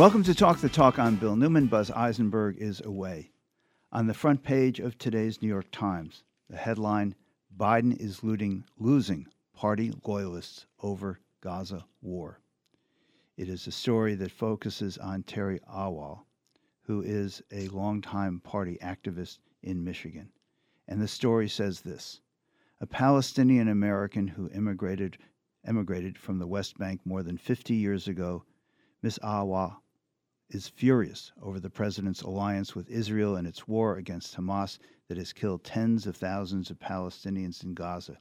Welcome to Talk the Talk. I'm Bill Newman. Buzz Eisenberg is away. On the front page of today's New York Times, the headline Biden is looting, losing party loyalists over Gaza war. It is a story that focuses on Terry Awal, who is a longtime party activist in Michigan. And the story says this A Palestinian American who immigrated, emigrated from the West Bank more than 50 years ago, Ms. Awal is furious over the president's alliance with Israel and its war against Hamas that has killed tens of thousands of Palestinians in Gaza.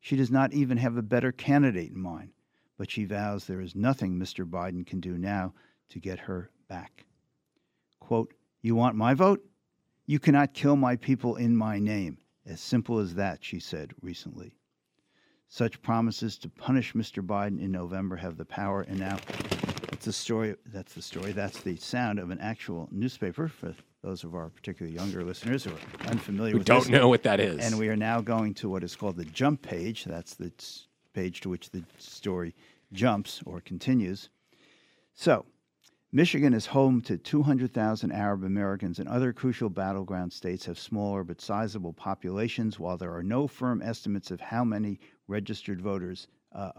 She does not even have a better candidate in mind, but she vows there is nothing Mr. Biden can do now to get her back. Quote, You want my vote? You cannot kill my people in my name. As simple as that, she said recently. Such promises to punish Mr. Biden in November have the power, and now that's the story. That's the story. That's the sound of an actual newspaper for those of our particularly younger listeners who are unfamiliar Who with don't this. know what that is. And we are now going to what is called the jump page. That's the page to which the story jumps or continues. So, Michigan is home to 200,000 Arab Americans, and other crucial battleground states have smaller but sizable populations. While there are no firm estimates of how many registered voters uh,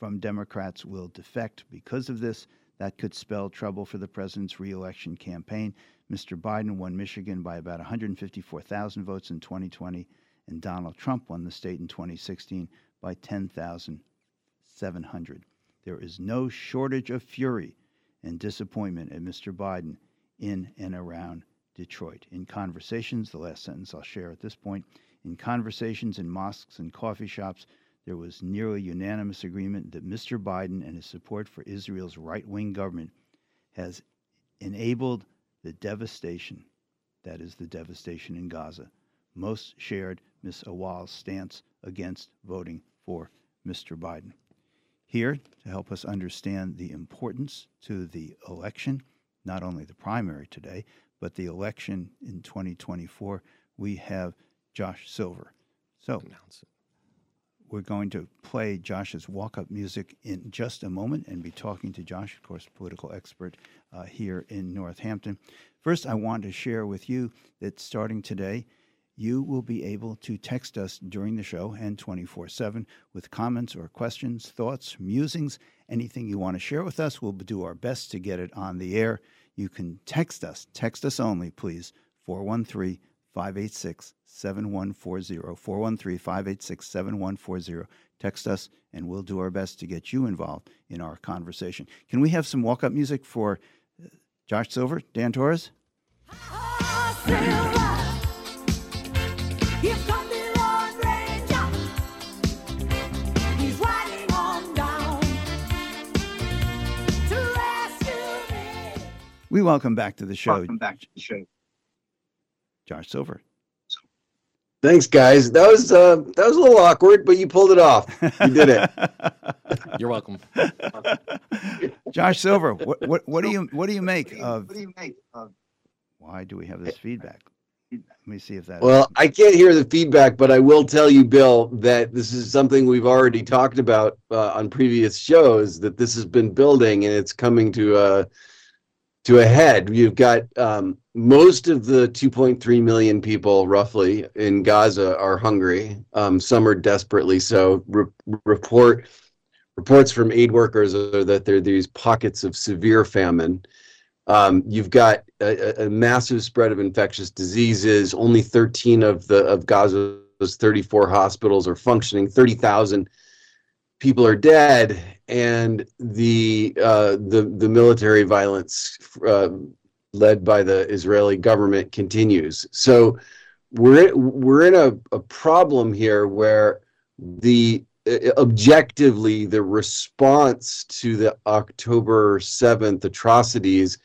from Democrats will defect because of this, that could spell trouble for the president's reelection campaign. Mr. Biden won Michigan by about 154,000 votes in 2020, and Donald Trump won the state in 2016 by 10,700. There is no shortage of fury and disappointment at Mr. Biden in and around Detroit. In conversations, the last sentence I'll share at this point, in conversations in mosques and coffee shops, there was nearly unanimous agreement that Mr. Biden and his support for Israel's right wing government has enabled the devastation, that is, the devastation in Gaza. Most shared Ms. Awal's stance against voting for Mr. Biden. Here to help us understand the importance to the election, not only the primary today, but the election in 2024, we have Josh Silver. So. We're going to play Josh's walk up music in just a moment and be talking to Josh, of course, political expert uh, here in Northampton. First, I want to share with you that starting today, you will be able to text us during the show and 24 7 with comments or questions, thoughts, musings, anything you want to share with us. We'll do our best to get it on the air. You can text us, text us only, please, 413 586 7140. 413 586 7140. Text us, and we'll do our best to get you involved in our conversation. Can we have some walk up music for uh, Josh Silver, Dan Torres? Here come the Lone Ranger. He's riding on down to rescue me. We welcome back to the show Welcome back to the show. Josh Silver. Thanks, guys. That was uh, that was a little awkward, but you pulled it off. You did it. You're welcome. Josh Silver, what, what, what do you what do you make of What do you make of why do we have this feedback? Let me see if that Well, I can't hear the feedback, but I will tell you, Bill, that this is something we've already talked about uh, on previous shows. That this has been building and it's coming to a to a head. You've got um, most of the 2.3 million people, roughly, in Gaza are hungry. Um, some are desperately so. Re- report reports from aid workers are that there are these pockets of severe famine. Um, you've got a, a- massive spread of infectious diseases. Only 13 of the of Gaza's 34 hospitals are functioning. 30,000 people are dead, and the uh, the the military violence uh, led by the Israeli government continues. So we're we're in a, a problem here where the uh, objectively the response to the October 7th atrocities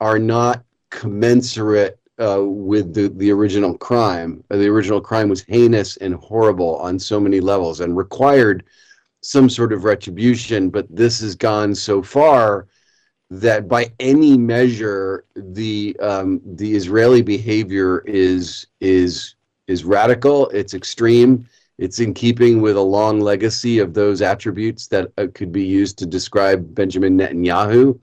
are not commensurate uh, with the, the original crime. The original crime was heinous and horrible on so many levels and required some sort of retribution, but this has gone so far that by any measure the um, the Israeli behavior is is is radical, it's extreme, it's in keeping with a long legacy of those attributes that uh, could be used to describe Benjamin Netanyahu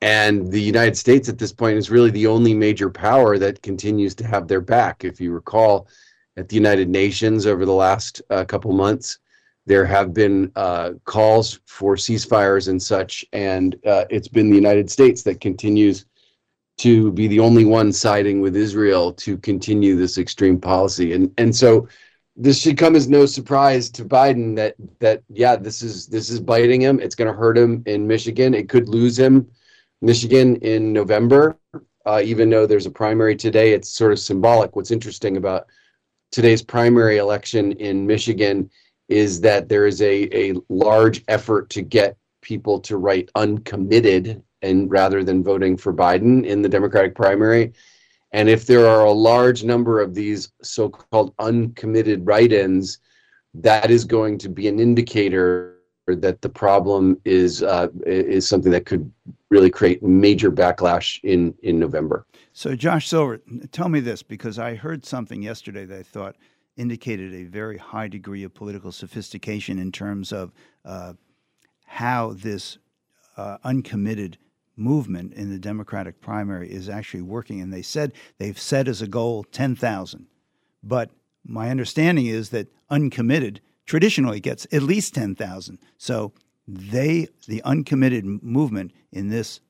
And the United States at this point is really the only major power that continues to have their back. If you recall, at the United Nations over the last uh, couple months, there have been uh, calls for ceasefires and such, and uh, it's been the United States that continues to be the only one siding with Israel to continue this extreme policy. And and so this should come as no surprise to Biden that that yeah, this is this is biting him. It's going to hurt him in Michigan. It could lose him Michigan in November. Uh, even though there's a primary today, it's sort of symbolic. What's interesting about today's primary election in Michigan is that there is a, a large effort to get people to write uncommitted and rather than voting for Biden in the Democratic primary. And if there are a large number of these so-called uncommitted write-ins, that is going to be an indicator that the problem is uh, is something that could really create major backlash in in November. So, Josh Silver, tell me this because I heard something yesterday that I thought indicated a very high degree of political sophistication in terms of uh, how this uh, uncommitted movement in the Democratic primary is actually working. And they said they've set as a goal 10,000. But my understanding is that uncommitted traditionally gets at least 10,000. So they, the uncommitted movement in this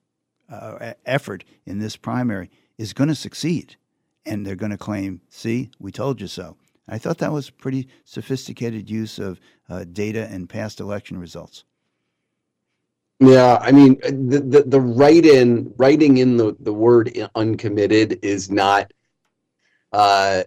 uh, effort, in this primary, is going to succeed. And they're going to claim, see, we told you so. I thought that was pretty sophisticated use of uh, data and past election results. Yeah, I mean the the, the write in writing in the, the word uncommitted is not uh,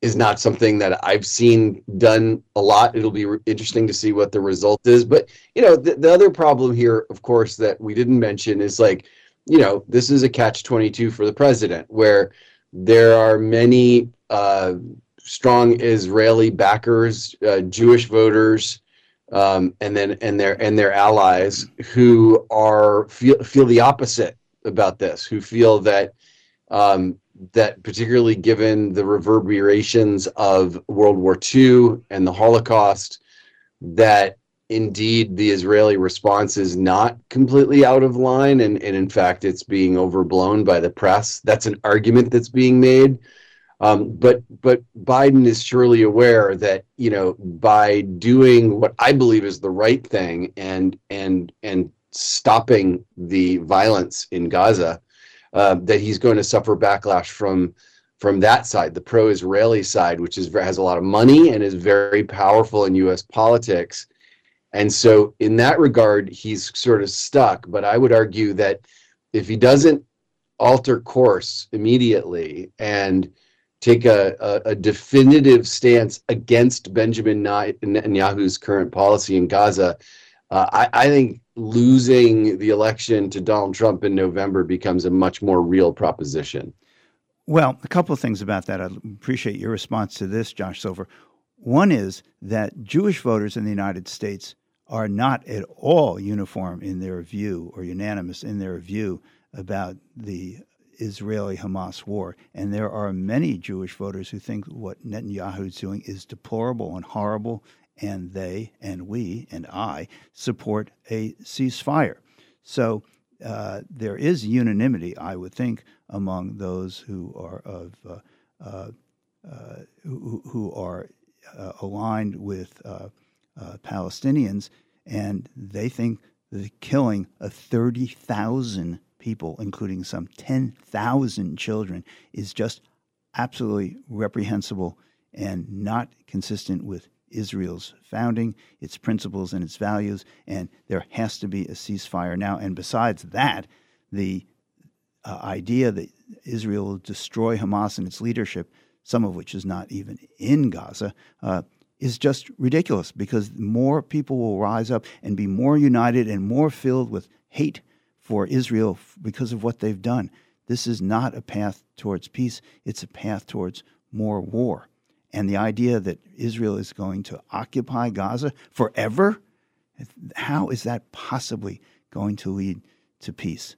is not something that I've seen done a lot. It'll be re- interesting to see what the result is. But you know, the, the other problem here, of course, that we didn't mention is like, you know, this is a catch twenty two for the president, where there are many uh, strong Israeli backers, uh, Jewish voters, um, and then and their and their allies who are feel feel the opposite about this, who feel that um, that particularly given the reverberations of World War II and the Holocaust, that indeed the Israeli response is not completely out of line, and, and in fact it's being overblown by the press. That's an argument that's being made. Um, but but Biden is surely aware that you know by doing what I believe is the right thing and and and stopping the violence in Gaza, uh, that he's going to suffer backlash from from that side, the pro-Israeli side, which is has a lot of money and is very powerful in U.S. politics. And so, in that regard, he's sort of stuck. But I would argue that if he doesn't alter course immediately and take a, a, a, definitive stance against Benjamin Netanyahu's current policy in Gaza, uh, I, I, think losing the election to Donald Trump in November becomes a much more real proposition. Well, a couple of things about that. I appreciate your response to this, Josh Silver. One is that Jewish voters in the United States are not at all uniform in their view or unanimous in their view about the Israeli Hamas war. And there are many Jewish voters who think what Netanyahu is doing is deplorable and horrible, and they and we and I support a ceasefire. So uh, there is unanimity, I would think, among those who are of uh, uh, uh who, who, are uh, aligned with uh, Palestinians, and they think the killing of thirty thousand people, including some 10,000 children, is just absolutely reprehensible and not consistent with Israel's founding, its principles, and its values. And there has to be a ceasefire now. And besides that, the uh, idea that Israel will destroy Hamas and its leadership, some of which is not even in Gaza, uh, is just ridiculous because more people will rise up and be more united and more filled with hate for Israel because of what they've done. This is not a path towards peace, it's a path towards more war. And the idea that Israel is going to occupy Gaza forever, how is that possibly going to lead to peace?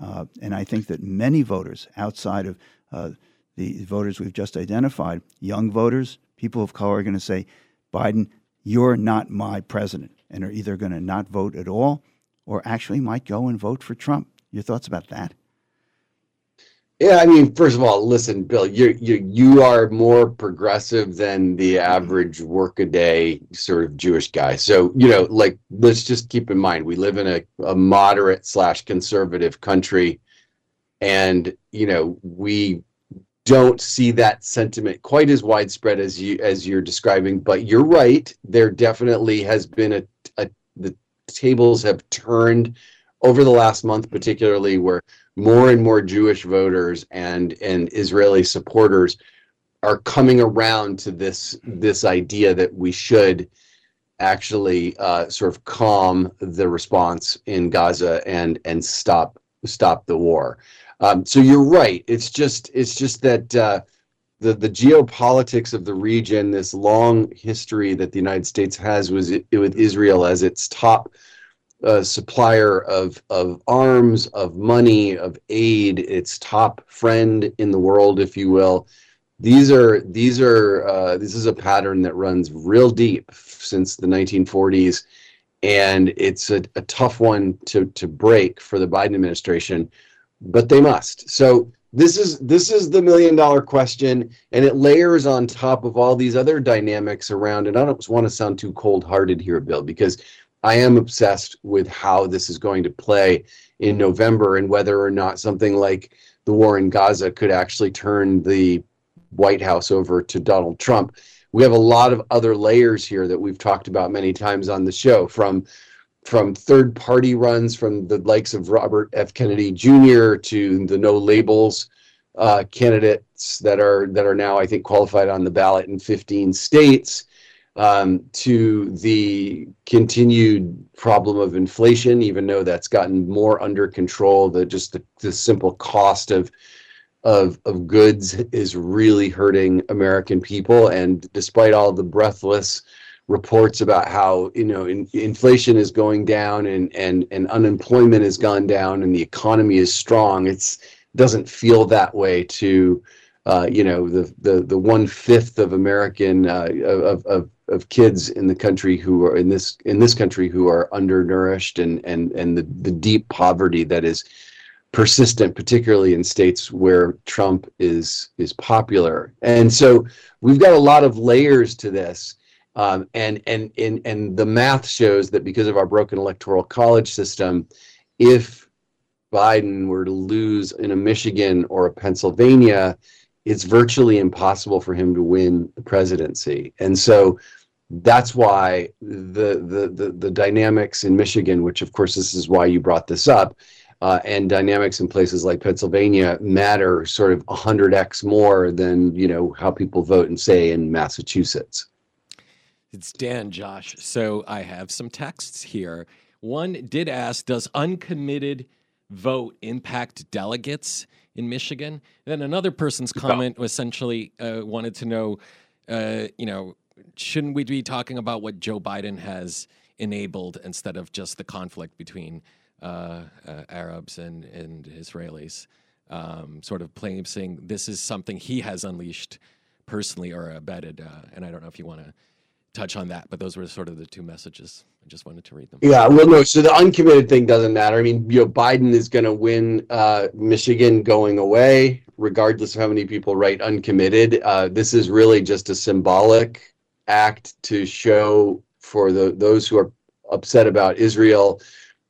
Uh, and I think that many voters outside of uh, the voters we've just identified, young voters, people of color, are going to say, Biden, you're not my president, and are either going to not vote at all or actually might go and vote for Trump Your thoughts about that? Yeah, I mean, first of all, listen, Bill, you you you are more progressive than the mm-hmm. average workaday sort of Jewish guy. So, you know, like let's just keep in mind we live in a, a moderate slash conservative country, and you know, we don't see that sentiment quite as widespread as you as you're describing, but you're right. There definitely has been a, a the tables have turned over the last month, particularly where more and more Jewish voters and and Israeli supporters are coming around to this this idea that we should actually uh, sort of calm the response in Gaza and and stop stop the war. Um, so you're right. It's just it's just that uh, the the geopolitics of the region, this long history that the United States has with Israel as its top uh, supplier of of arms, of money, of aid, its top friend in the world, if you will. These are these are uh, this is a pattern that runs real deep since the 1940s, and it's a, a tough one to to break for the Biden administration, but they must. So this is this is the million dollar question and it layers on top of all these other dynamics around and i don't want to sound too cold hearted here bill because I am obsessed with how this is going to play in November and whether or not something like the war in Gaza could actually turn the White House over to Donald Trump. We have a lot of other layers here that we've talked about many times on the show from from third party runs from the likes of Robert F. Kennedy Jr. to the no labels uh, candidates that are that are now I think qualified on the ballot in 15 states um, to the continued problem of inflation, even though that's gotten more under control. The just the, the simple cost of of of goods is really hurting American people, and despite all the breathless reports about how you know in, inflation is going down and and and unemployment has gone down and the economy is strong, it's doesn't feel that way to uh, you know the the the one fifth of American uh, of, of of kids in the country who are in this in this country who are undernourished and and and the, the deep poverty that is persistent particularly in states where Trump is is popular. And so we've got a lot of layers to this um, and and and and the math shows that because of our broken electoral college system if Biden were to lose in a Michigan or a Pennsylvania it's virtually impossible for him to win the presidency. And so that's why the, the, the, the, dynamics in Michigan, which of course this is why you brought this up, uh, and dynamics in places like Pennsylvania matter sort of 100x more than, you know, how people vote and say in Massachusetts. It's Dan, Josh. So I have some texts here. One did ask Does uncommitted vote impact delegates? in Michigan. Then another person's comment essentially uh, wanted to know, uh, you know, shouldn't we be talking about what Joe Biden has enabled instead of just the conflict between uh, uh Arabs and, and Israelis? Um, sort of playing, saying this is something he has unleashed personally or abetted. Uh, and I don't know if you want to touch on that, but those were sort of the two messages. I just wanted to read them. Yeah, well, no. So the uncommitted thing doesn't matter. I mean, you know, Biden is going to win uh, Michigan going away, regardless of how many people write uncommitted. Uh, this is really just a symbolic act to show for the those who are upset about Israel,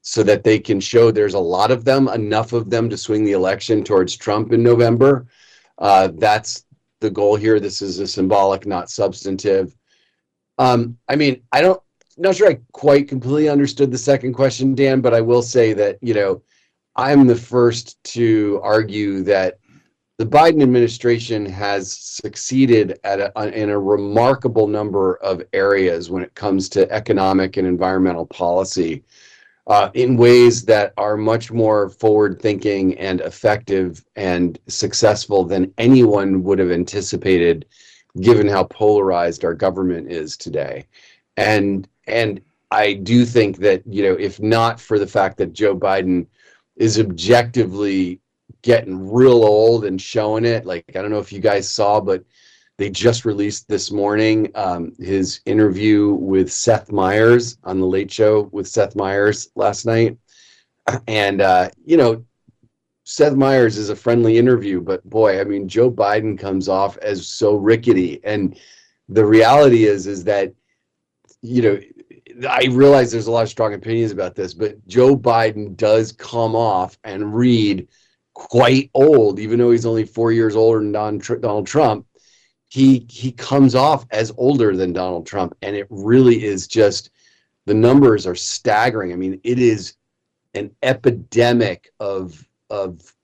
so that they can show there's a lot of them, enough of them to swing the election towards Trump in November. Uh, that's the goal here. This is a symbolic, not substantive. Um, I mean, I don't not sure I quite completely understood the second question, Dan, but I will say that, you know, I'm the first to argue that the Biden administration has succeeded at a, in a remarkable number of areas when it comes to economic and environmental policy uh, in ways that are much more forward thinking and effective and successful than anyone would have anticipated given how polarized our government is today. And and I do think that, you know, if not for the fact that Joe Biden is objectively getting real old and showing it, like I don't know if you guys saw, but they just released this morning um, his interview with Seth Meyers on the Late Show with Seth Meyers last night, and uh, you know Seth Meyers is a friendly interview, but boy, I mean, Joe Biden comes off as so rickety, and the reality is, is that you know, I realize there's a lot of strong opinions about this, but Joe Biden does come off and read quite old, even though he's only four years older than Don, Donald Trump. He he comes off as older than Donald Trump, and it really is just the numbers are staggering. I mean, it is an epidemic of of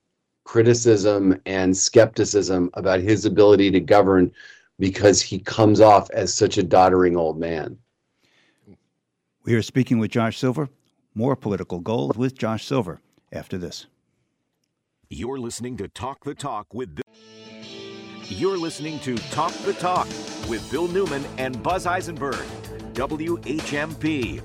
criticism and skepticism about his ability to govern because he comes off as such a doddering old man. We are speaking with Josh Silver. More political gold with Josh Silver after this. You're listening to Talk the Talk with Bill. You're listening to Talk the Talk with Bill Newman and Buzz Eisenberg, WHMP.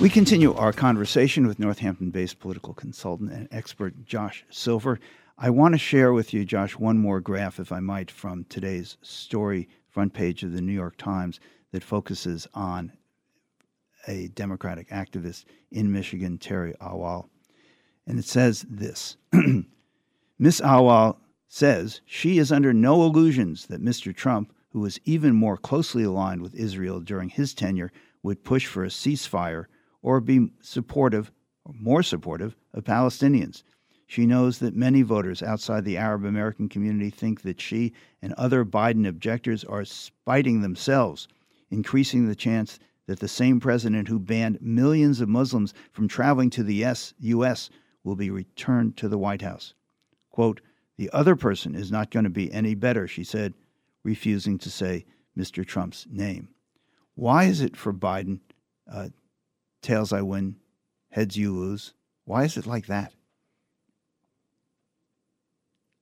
We continue our conversation with Northampton based political consultant and expert Josh Silver. I want to share with you, Josh, one more graph, if I might, from today's story, front page of the New York Times, that focuses on a Democratic activist in Michigan, Terry Awal. And it says this Miss Awal says she is under no illusions that Mr. Trump, who was even more closely aligned with Israel during his tenure, would push for a ceasefire or be supportive, or more supportive, of Palestinians. She knows that many voters outside the Arab American community think that she and other Biden objectors are spiting themselves, increasing the chance that the same president who banned millions of Muslims from traveling to the U.S. will be returned to the White House. Quote, the other person is not going to be any better, she said, refusing to say Mr. Trump's name. Why is it for Biden, uh, tails I win, heads you lose? Why is it like that?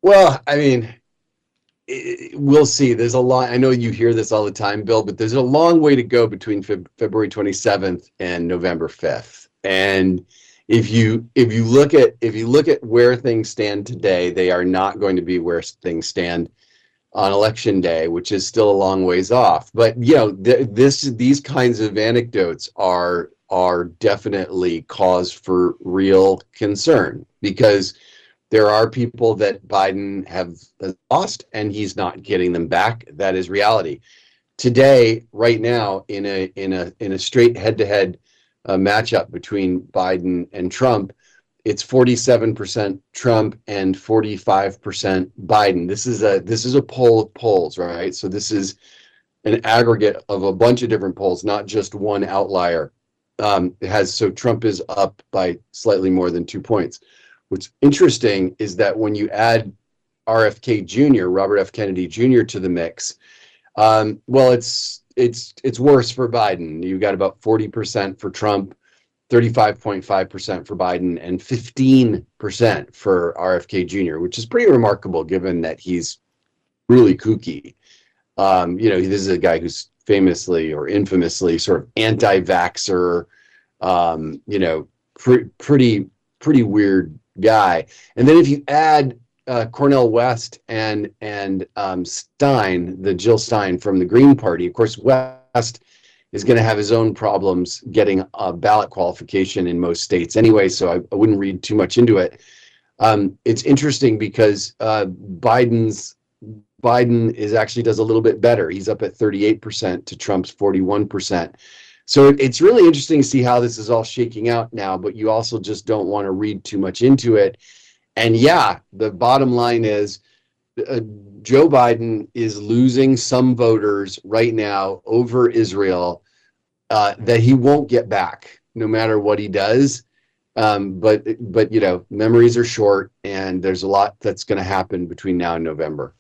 Well, I mean, it, we'll see. There's a lot. I know you hear this all the time, Bill, but there's a long way to go between Fe- February 27th and November 5th. And if you if you look at if you look at where things stand today, they are not going to be where things stand on election day, which is still a long ways off. But you know, th- this these kinds of anecdotes are are definitely cause for real concern because there are people that Biden have lost and he's not getting them back. That is reality. Today, right now, in a in a in a straight head-to-head uh, matchup between Biden and Trump, it's 47% Trump and 45% Biden. This is a this is a poll of polls, right? So this is an aggregate of a bunch of different polls, not just one outlier. Um, has so Trump is up by slightly more than two points. What's interesting is that when you add RFK Jr., Robert F. Kennedy Jr. to the mix, um, well, it's it's it's worse for Biden. You've got about 40% for Trump, 35.5% for Biden, and 15% for RFK Jr., which is pretty remarkable given that he's really kooky. Um, you know, this is a guy who's famously or infamously sort of anti-vaxer, um, you know, pre- pretty pretty weird guy. And then if you add uh, Cornel West and and um, Stein, the Jill Stein from the Green Party, of course, West is going to have his own problems getting a ballot qualification in most states anyway. So I, I wouldn't read too much into it. Um, it's interesting because uh, Biden's Biden is actually does a little bit better. He's up at 38% to Trump's 41%. So it's really interesting to see how this is all shaking out now, but you also just don't want to read too much into it. And yeah, the bottom line is uh, Joe Biden is losing some voters right now over Israel uh, that he won't get back no matter what he does. Um, but but you know, memories are short, and there's a lot that's going to happen between now and November.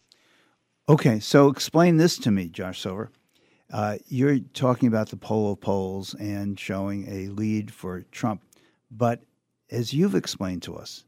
Okay, so explain this to me, Josh Silver. Uh, you're talking about the poll of polls and showing a lead for Trump. But as you've explained to us,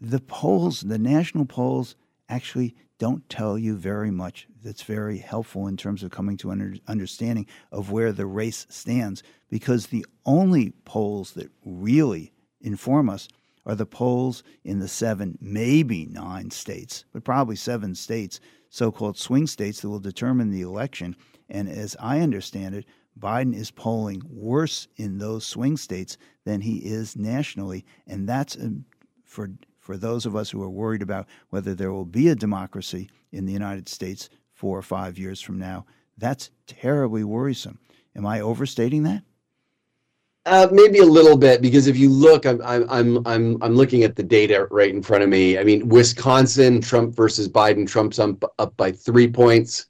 the polls, the national polls, actually don't tell you very much that's very helpful in terms of coming to an understanding of where the race stands because the only polls that really inform us are the polls in the seven, maybe nine states, but probably seven states, so called swing states that will determine the election. And as I understand it, Biden is polling worse in those swing states than he is nationally, and that's um, for for those of us who are worried about whether there will be a democracy in the United States four or five years from now, that's terribly worrisome. Am I overstating that? Uh, maybe a little bit because if you look, I'm I'm I'm I'm I'm looking at the data right in front of me. I mean, Wisconsin, Trump versus Biden, Trump's up up by three points.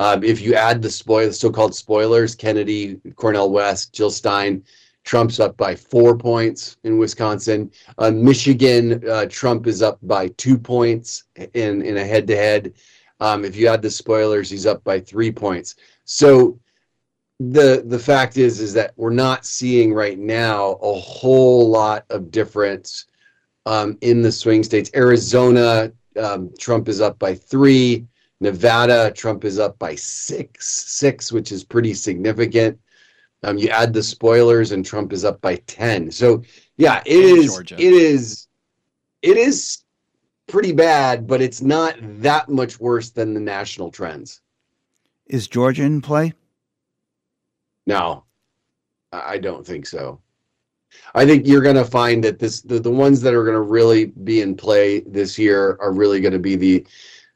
Um, if you add the spoil, so-called spoilers, Kennedy, Cornel West, Jill Stein, Trump's up by four points in Wisconsin. Uh, Michigan, uh, Trump is up by two points in in a head-to-head. Um, if you add the spoilers, he's up by three points. So the the fact is is that we're not seeing right now a whole lot of difference um, in the swing states. Arizona, um, Trump is up by three. Nevada, Trump is up by six, six, which is pretty significant. Um, you add the spoilers, and Trump is up by ten. So yeah, it And is. Georgia. It is. It is pretty bad, but it's not that much worse than the national trends. Is Georgia in play? No, I don't think so. I think you're going to find that this the, the ones that are going to really be in play this year are really going to be the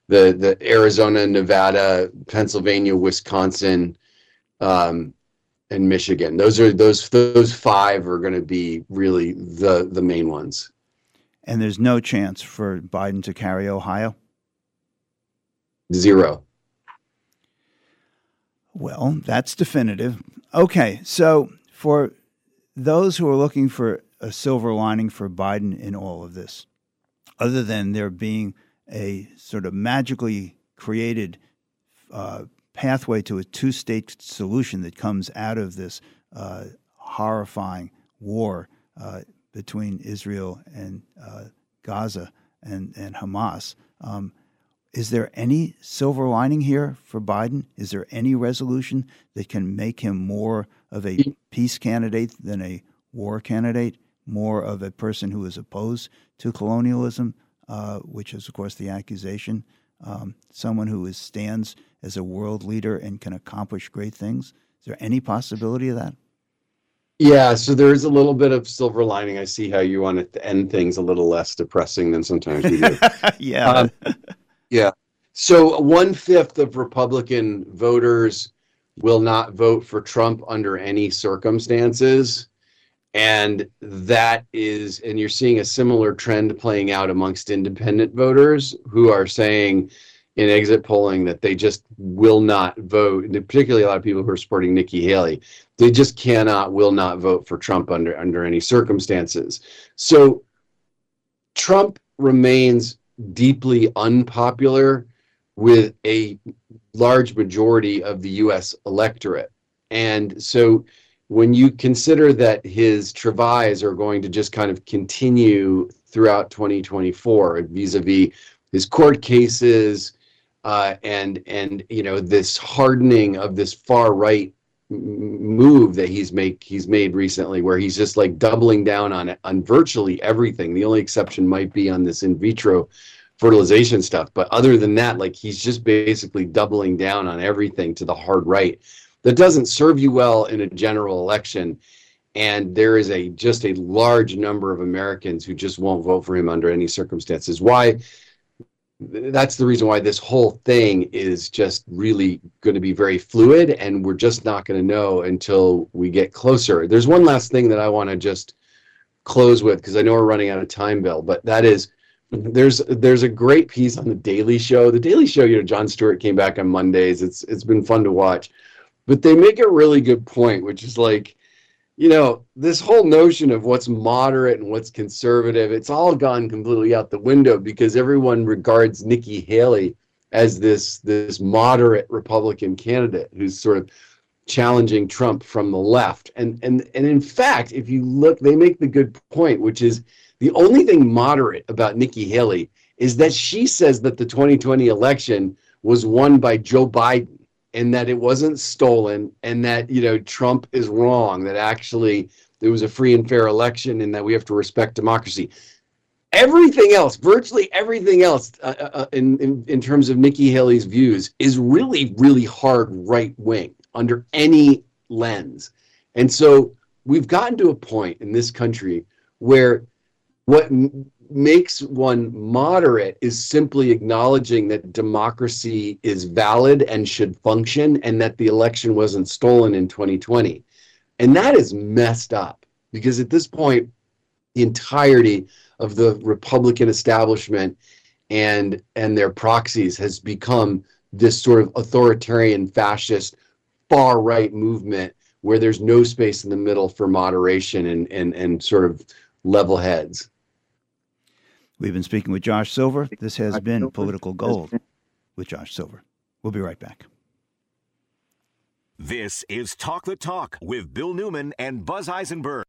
the the Arizona, Nevada, Pennsylvania, Wisconsin, um, and Michigan. Those are those those five are going to be really the the main ones. And there's no chance for Biden to carry Ohio? Zero. Well, that's definitive. Okay, so for those who are looking for a silver lining for Biden in all of this, other than there being a sort of magically created uh, pathway to a two state solution that comes out of this uh, horrifying war uh, between Israel and uh, Gaza and, and Hamas. Um, is there any silver lining here for Biden? Is there any resolution that can make him more of a peace candidate than a war candidate, more of a person who is opposed to colonialism, uh, which is, of course, the accusation, um, someone who is, stands as a world leader and can accomplish great things? Is there any possibility of that? Yeah, so there is a little bit of silver lining. I see how you want to end things a little less depressing than sometimes we do. yeah. Um, Yeah. So one fifth of Republican voters will not vote for Trump under any circumstances. And that is, and you're seeing a similar trend playing out amongst independent voters who are saying in exit polling that they just will not vote, particularly a lot of people who are supporting Nikki Haley. They just cannot, will not vote for Trump under under any circumstances. So Trump remains deeply unpopular with a large majority of the US electorate. And so when you consider that his travails are going to just kind of continue throughout 2024 vis-a-vis his court cases uh, and and you know this hardening of this far right move that he's make he's made recently where he's just like doubling down on it on virtually everything. The only exception might be on this in vitro fertilization stuff but other than that like he's just basically doubling down on everything to the hard right that doesn't serve you well in a general election. And there is a just a large number of Americans who just won't vote for him under any circumstances. Why that's the reason why this whole thing is just really going to be very fluid and we're just not going to know until we get closer. There's one last thing that i want to just close with because i know we're running out of time bill but that is there's there's a great piece on the daily show. The daily show you know jon stewart came back on mondays. It's it's been fun to watch. But they make a really good point which is like you know this whole notion of what's moderate and what's conservative it's all gone completely out the window because everyone regards nikki haley as this this moderate republican candidate who's sort of challenging trump from the left. And and and in fact if you look they make the good point which is the only thing moderate about nikki haley is that she says that the 2020 election was won by joe biden and that it wasn't stolen and that you know Trump is wrong that actually there was a free and fair election and that we have to respect democracy. Everything else virtually everything else uh, uh, in, in in terms of Nikki Haley's views is really really hard right wing under any lens. And so we've gotten to a point in this country where what makes one moderate is simply acknowledging that democracy is valid and should function and that the election wasn't stolen in 2020. And that is messed up because at this point, the entirety of the Republican establishment and and their proxies has become this sort of authoritarian fascist far right movement where there's no space in the middle for moderation and and, and sort of level heads. We've been speaking with Josh Silver. This has been Political Gold with Josh Silver. We'll be right back. This is Talk the Talk with Bill Newman and Buzz Eisenberg.